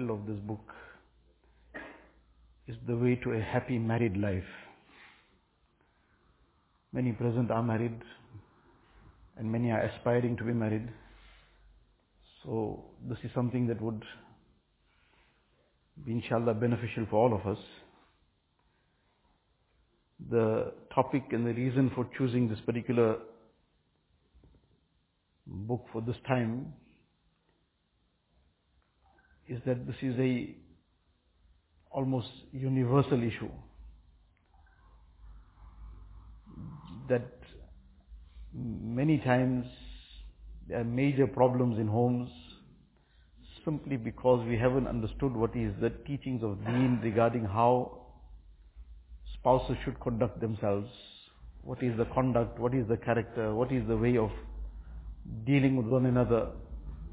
title of this book is The Way to a Happy Married Life. Many present are married and many are aspiring to be married. So this is something that would be inshallah beneficial for all of us. The topic and the reason for choosing this particular book for this time is that this is a almost universal issue that many times there are major problems in homes simply because we haven't understood what is the teachings of deen regarding how spouses should conduct themselves, what is the conduct, what is the character, what is the way of dealing with one another,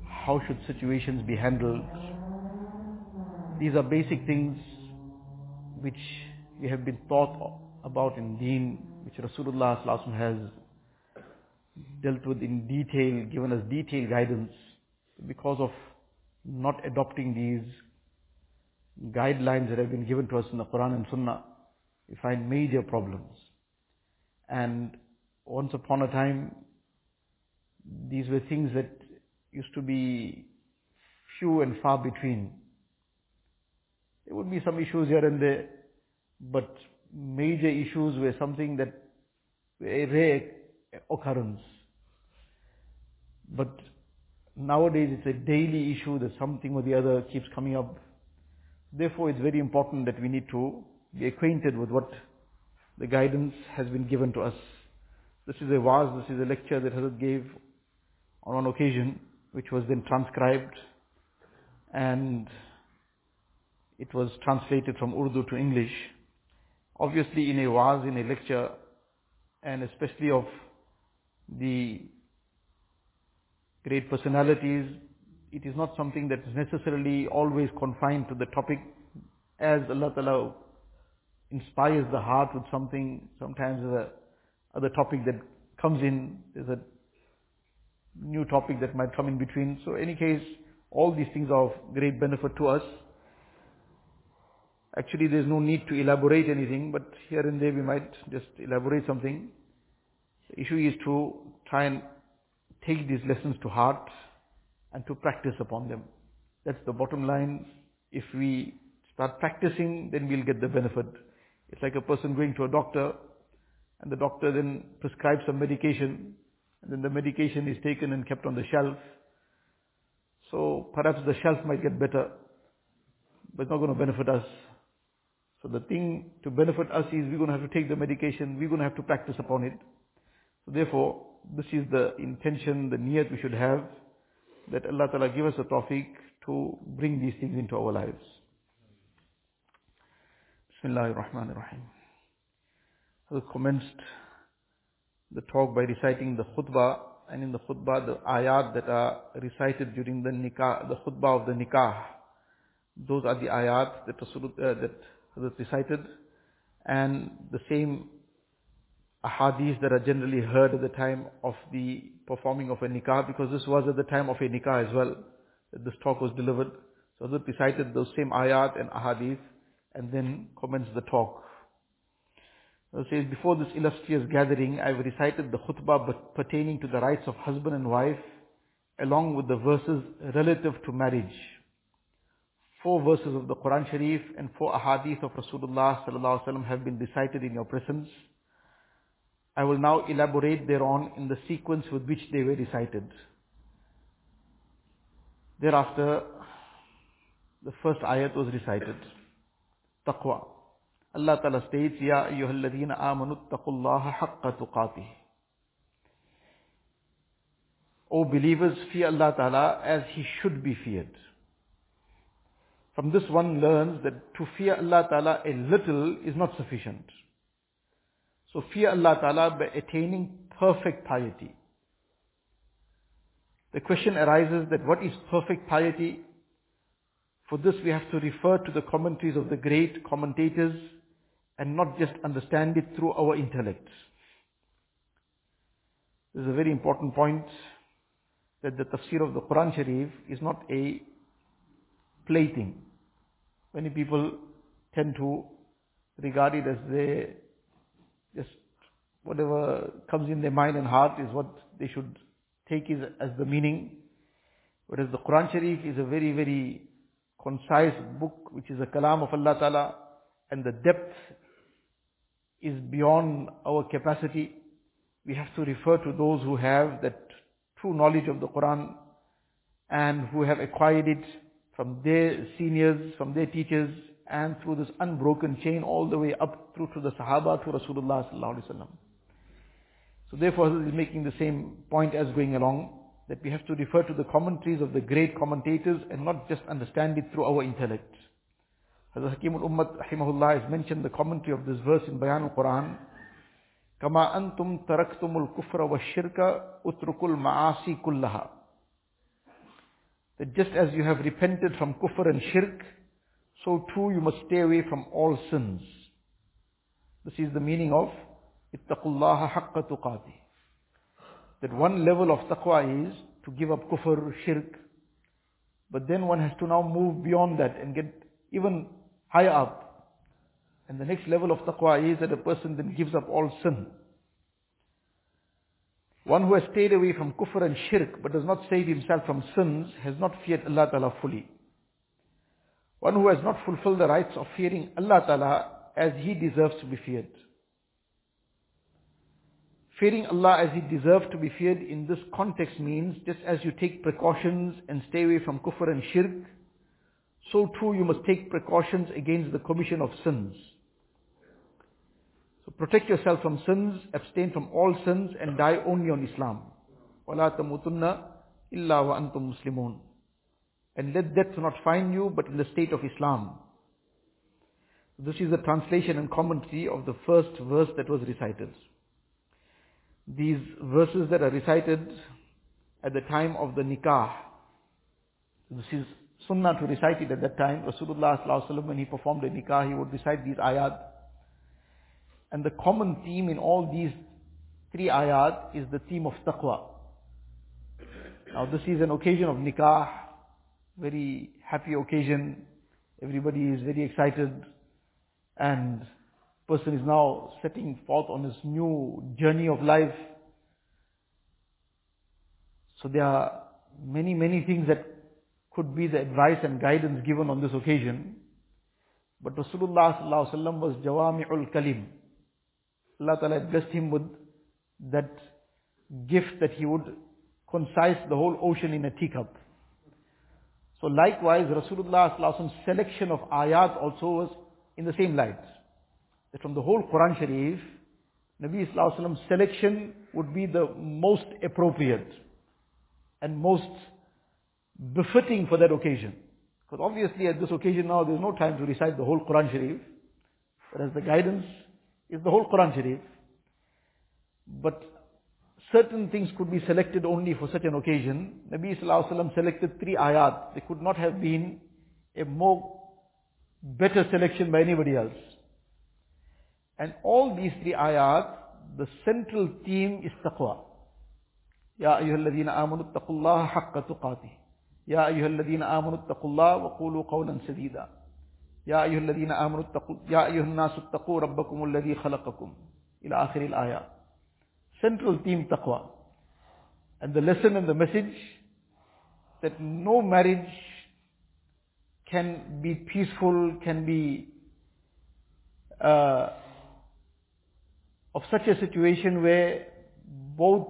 how should situations be handled. These are basic things which we have been taught about in deen, which Rasulullah has dealt with in detail, given us detailed guidance. Because of not adopting these guidelines that have been given to us in the Quran and Sunnah, we find major problems. And once upon a time, these were things that used to be few and far between. There would be some issues here and there, but major issues were something that a rare occurrence. But nowadays it's a daily issue that something or the other keeps coming up. Therefore it's very important that we need to be acquainted with what the guidance has been given to us. This is a waz, this is a lecture that Hazrat gave on one occasion, which was then transcribed and it was translated from Urdu to English. Obviously in a waz, in a lecture, and especially of the great personalities, it is not something that is necessarily always confined to the topic as Allah Ta'ala inspires the heart with something, sometimes there's a other topic that comes in, there's a new topic that might come in between. So in any case, all these things are of great benefit to us. Actually, there's no need to elaborate anything, but here and there we might just elaborate something. The issue is to try and take these lessons to heart and to practice upon them. That's the bottom line. If we start practicing, then we'll get the benefit. It's like a person going to a doctor and the doctor then prescribes some medication and then the medication is taken and kept on the shelf. So perhaps the shelf might get better, but it's not going to benefit us. So the thing to benefit us is we're going to have to take the medication, we're going to have to practice upon it. So therefore, this is the intention, the niyat we should have, that Allah Ta'ala give us a tawfiq to bring these things into our lives. Bismillah ar-Rahman ar-Rahim. I commenced the talk by reciting the khutbah, and in the khutbah the ayat that are recited during the nikah, the khutbah of the nikah. Those are the ayat that uh, that Hazrat recited, and the same ahadith that are generally heard at the time of the performing of a nikah, because this was at the time of a nikah as well, that this talk was delivered. So Hazrat recited those same ayat and ahadith, and then commenced the talk. It says, before this illustrious gathering, I have recited the khutbah pertaining to the rights of husband and wife, along with the verses relative to marriage. Four verses of the Quran Sharif and four ahadith of Rasulullah sallallahu alaihi wasallam have been recited in your presence. I will now elaborate thereon in the sequence with which they were recited. Thereafter, the first ayat was recited. Taqwa. Allah Ta'ala states, Ya ayyuhalladhina amanu taqullaha haqqa tuqatih. O believers, fear Allah Ta'ala as He should be feared. From this one learns that to fear Allah Ta'ala a little is not sufficient. So fear Allah Ta'ala by attaining perfect piety. The question arises that what is perfect piety? For this we have to refer to the commentaries of the great commentators and not just understand it through our intellect. This is a very important point that the tafsir of the Quran Sharif is not a plaything. Many people tend to regard it as they just whatever comes in their mind and heart is what they should take is as the meaning. Whereas the Quran Sharif is a very, very concise book which is a kalam of Allah Ta'ala and the depth is beyond our capacity. We have to refer to those who have that true knowledge of the Quran and who have acquired it from their seniors, from their teachers, and through this unbroken chain all the way up through to the Sahaba, to Rasulullah sallallahu alaihi wasallam. So therefore, he is making the same point as going along, that we have to refer to the commentaries of the great commentators and not just understand it through our intellect. Hazrat Hakim al-Ummat rahimahullah has mentioned the commentary of this verse in Bayan al-Quran. كما أنتم تركتم الكفر والشرك اتركوا المعاصي كلها. that just as you have repented from kufr and shirk, so too you must stay away from all sins. This is the meaning of ittaqullaha haqqa tuqati. That one level of taqwa is to give up kufr, shirk. But then one has to now move beyond that and get even higher up. And the next level of taqwa is that a person then gives up all sin. One who has stayed away from kufr and shirk but does not save himself from sins has not feared Allah Ta'ala fully. One who has not fulfilled the rights of fearing Allah Ta'ala as he deserves to be feared. Fearing Allah as he deserves to be feared in this context means just as you take precautions and stay away from kufr and shirk, so too you must take precautions against the commission of sins. So protect yourself from sins, abstain from all sins and die only on Islam. وَلَا تَمُوتُنَّ إِلَّا وَأَنْتُمْ مُسْلِمُونَ And let death not find you but in the state of Islam. This is the translation and commentary of the first verse that was recited. These verses that are recited at the time of the nikah. This is sunnah to recite it at that time. Rasulullah when he performed a nikah, he would recite these ayat. and the common theme in all these three ayat is the theme of taqwa. Now this is an occasion of nikah, very happy occasion. Everybody is very excited and person is now setting forth on his new journey of life. So there are many, many things that could be the advice and guidance given on this occasion. But Rasulullah was Jawami'ul Kalim. Allah Ta'ala blessed him with that gift that he would concise the whole ocean in a teacup. So likewise, Rasulullah's selection of ayat also was in the same light. That from the whole Quran Sharif, Nabi Sallallahu Alaihi Wasallam's selection would be the most appropriate and most befitting for that occasion. Because obviously at this occasion now there's no time to recite the whole Quran Sharif. But as the guidance is the whole Quran Sharif. But certain things could be selected only for such an occasion. Nabi Sallallahu Alaihi Wasallam selected three ayat. There could not have been a more better selection by anybody else. And all these three ayat, the central theme is taqwa. يا أيها الذين آمنوا اتقوا الله حق تقاته يا أيها الذين آمنوا اتقوا الله وقولوا قولا سديدا يا أيها الذين آمنوا اتقوا يا أيها الناس اتقوا ربكم الذي خلقكم إلى آخر الآية central theme taqwa and the lesson and the message that no marriage can be peaceful can be uh, of such a situation where both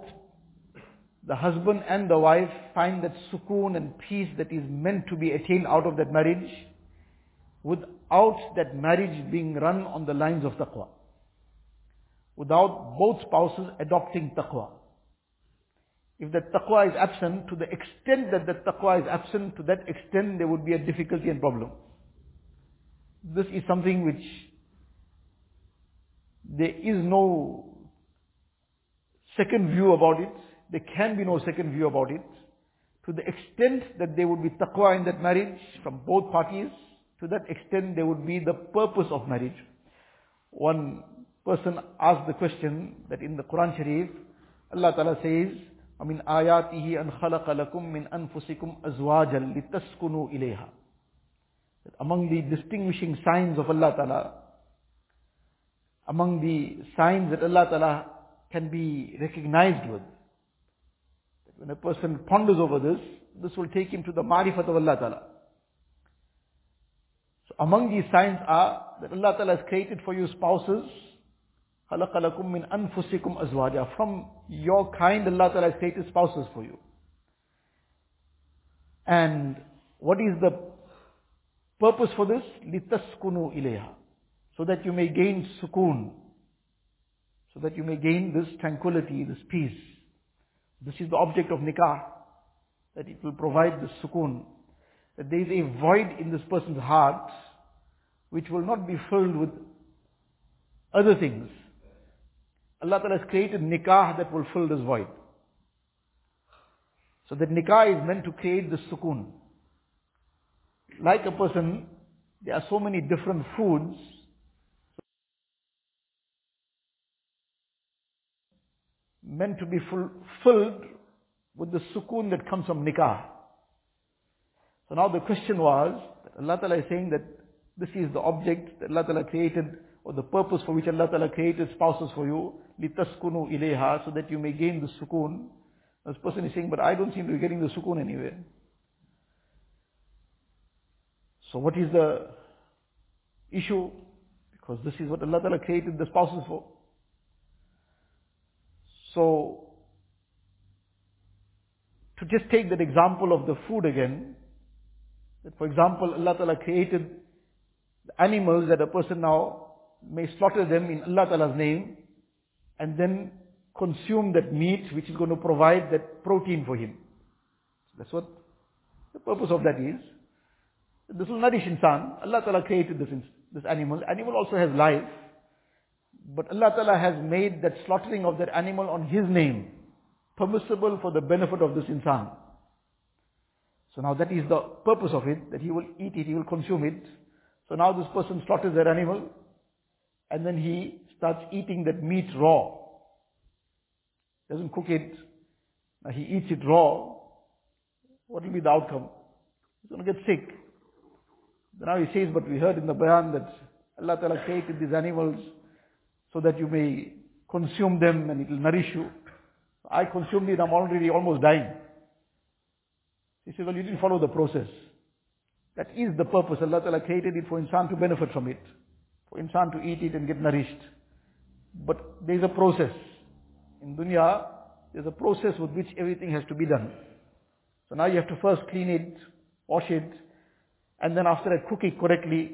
the husband and the wife find that sukoon and peace that is meant to be attained out of that marriage without that marriage being run on the lines of taqwa. Without both spouses adopting taqwa. If that taqwa is absent, to the extent that that taqwa is absent, to that extent there would be a difficulty and problem. This is something which there is no second view about it. There can be no second view about it. To the extent that there would be taqwa in that marriage from both parties, to that extent there would be the purpose of marriage. One person asked the question that in the Quran Sharif, Allah Ta'ala says, وَمِنْ آيَاتِهِ أَنْ خَلَقَ لَكُم مِّنْ أَنفُسِكُمْ أَزْوَاجًا لِتَسْكُنُوا إِلَيْهَا that among the distinguishing signs of Allah Ta'ala, among the signs that Allah Ta'ala can be recognized with, that when a person ponders over this, this will take him to the marifat of Allah Ta'ala. So among these signs are that Allah Ta'ala has created for you spouses, خَلَقَ لَكُم مِّنْ أَنفُسِكُمْ أَزْوَاجًا From your kind Allah Ta'ala has created spouses for you. And what is the purpose for this? لِتَسْكُنُوا إِلَيْهَا So that you may gain sukoon. So that you may gain this tranquility, this peace. This is the object of nikah. That it will provide this sukoon. That there is a void in this person's heart which will not be filled with other things. Allah Ta'ala has created nikah that will fill this void. So that nikah is meant to create the sukoon. Like a person, there are so many different foods. Meant to be full, filled with the sukoon that comes from nikah. So now the question was, that Allah Ta'ala is saying that this is the object that Allah Ta'ala created, or the purpose for which Allah Ta'ala created spouses for you, لِتَسْكُنُوا إِلَيْهَا, so that you may gain the sukoon. This person is saying, but I don't seem to be getting the sukoon anywhere. So what is the issue? Because this is what Allah Ta'ala created the spouses for. So, to just take that example of the food again, that for example Allah Ta'ala created the animals that a person now may slaughter them in Allah Ta'ala's name and then consume that meat which is going to provide that protein for him. That's what the purpose of that is. This will nourish insan. Allah Ta'ala created this, this animal. Animal also has life. But Allah Ta'ala has made that slaughtering of that animal on His name permissible for the benefit of this insan. So now that is the purpose of it, that he will eat it, he will consume it. So now this person slaughters that animal, and then he starts eating that meat raw. Doesn't cook it. Now he eats it raw. What will be the outcome? He's going to get sick. Now he says, but we heard in the Bayan that Allah Ta'ala created these animals so that you may consume them and it will nourish you. I consumed it, I'm already almost dying. He says, well, you didn't follow the process. That is the purpose. Allah Ta'ala created it for insan to benefit from it. For insan to eat it and get nourished. But there is a process. In dunya, there's a process with which everything has to be done. So now you have to first clean it, wash it, and then after that cook it correctly.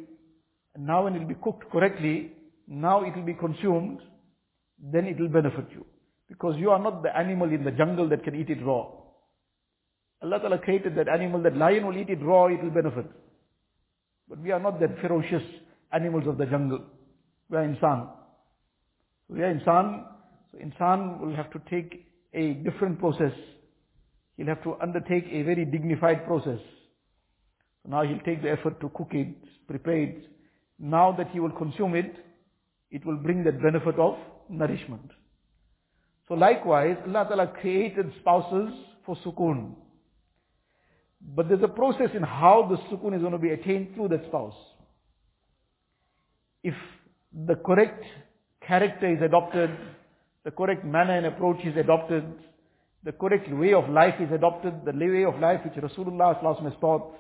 And now when it will be cooked correctly, now it will be consumed, then it will benefit you. Because you are not the animal in the jungle that can eat it raw. Allah Ta'ala created that animal, that lion will eat it raw, it will benefit. But we are not that ferocious animals of the jungle. We are insan. We are insan, so insan will have to take a different process. He'll have to undertake a very dignified process. So now he'll take the effort to cook it, prepare it. Now that he will consume it, it will bring that benefit of nourishment. So likewise, Allah Ta'ala created spouses for sukoon. But there's a process in how the sukoon is going to be attained through that spouse. If the correct character is adopted, the correct manner and approach is adopted, the correct way of life is adopted, the way of life which Rasulullah has taught,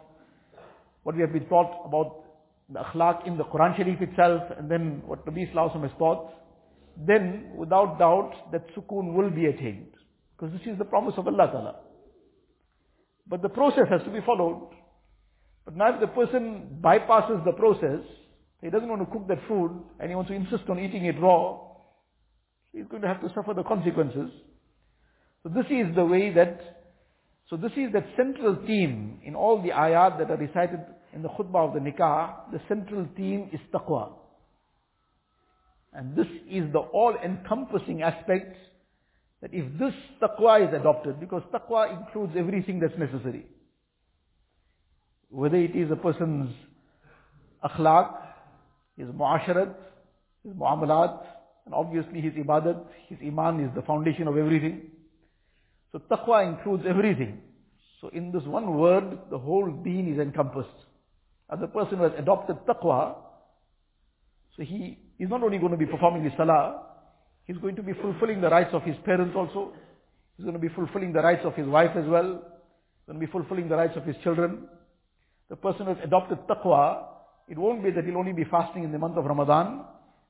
what we have been taught about the akhlaq in the Quran Sharif itself, and then what Nabi Sallallahu has taught, then without doubt that sukoon will be attained. Because this is the promise of Allah Ta'ala. But the process has to be followed. But now if the person bypasses the process, he doesn't want to cook that food, and he wants to insist on eating it raw, he's going to have to suffer the consequences. So this is the way that, so this is that central theme in all the ayat that are recited in the khutbah of the nikah, the central theme is taqwa. And this is the all-encompassing aspect that if this taqwa is adopted, because taqwa includes everything that's necessary. Whether it is a person's akhlaq, his muasharat, his muamalat, and obviously his ibadat, his iman is the foundation of everything. So taqwa includes everything. So in this one word, the whole deen is encompassed. And the person who has adopted taqwa, so he is not only going to be performing his salah, he's going to be fulfilling the rights of his parents also. He's going to be fulfilling the rights of his wife as well. He's going to be fulfilling the rights of his children. The person who has adopted taqwa, it won't be that he'll only be fasting in the month of Ramadan,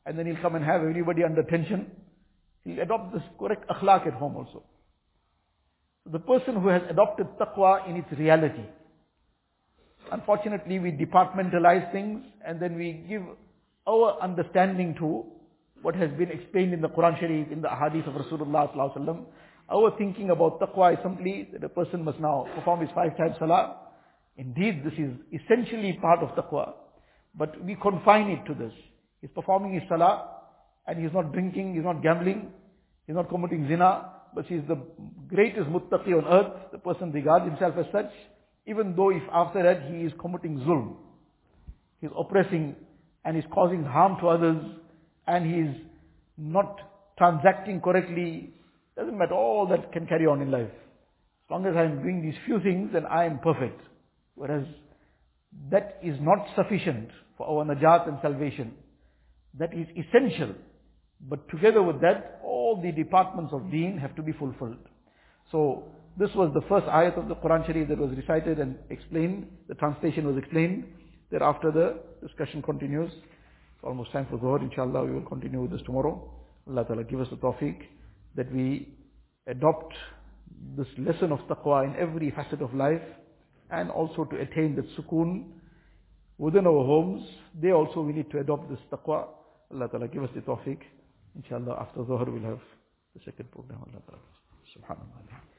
and then he'll come and have everybody under tension. He'll adopt this correct akhlaq at home also. The person who has adopted taqwa in its reality. Unfortunately, we departmentalize things and then we give our understanding to what has been explained in the Quran Sharif, in the hadith of Rasulullah sallallahu alaihi wasallam. Our thinking about taqwa is simply that a person must now perform his five times salah. Indeed, this is essentially part of taqwa, but we confine it to this. He's performing his salah, and he's not drinking, he's not gambling, he's not committing zina, but he's the greatest muttaqi on earth. The person regards himself as such, even though if after that he is committing zulm, he's oppressing and he's causing harm to others, and he's not transacting correctly, doesn't matter, all that can carry on in life. As long as I am doing these few things, then I am perfect. Whereas that is not sufficient for our najat and salvation. That is essential. But together with that, all the departments of deen have to be fulfilled. So, this was the first ayat of the Quran Sharif that was recited and explained. The translation was explained. Thereafter the discussion continues. It's almost time for Zuhur. Inshallah, we will continue with this tomorrow. Allah Ta'ala give us the tawfiq that we adopt this lesson of taqwa in every facet of life and also to attain that sukoon within our homes. There also we need to adopt this taqwa. Allah Ta'ala give us the tawfiq. Inshallah, after Zuhur we'll have the second program. Allah Ta'ala. Subhanallah.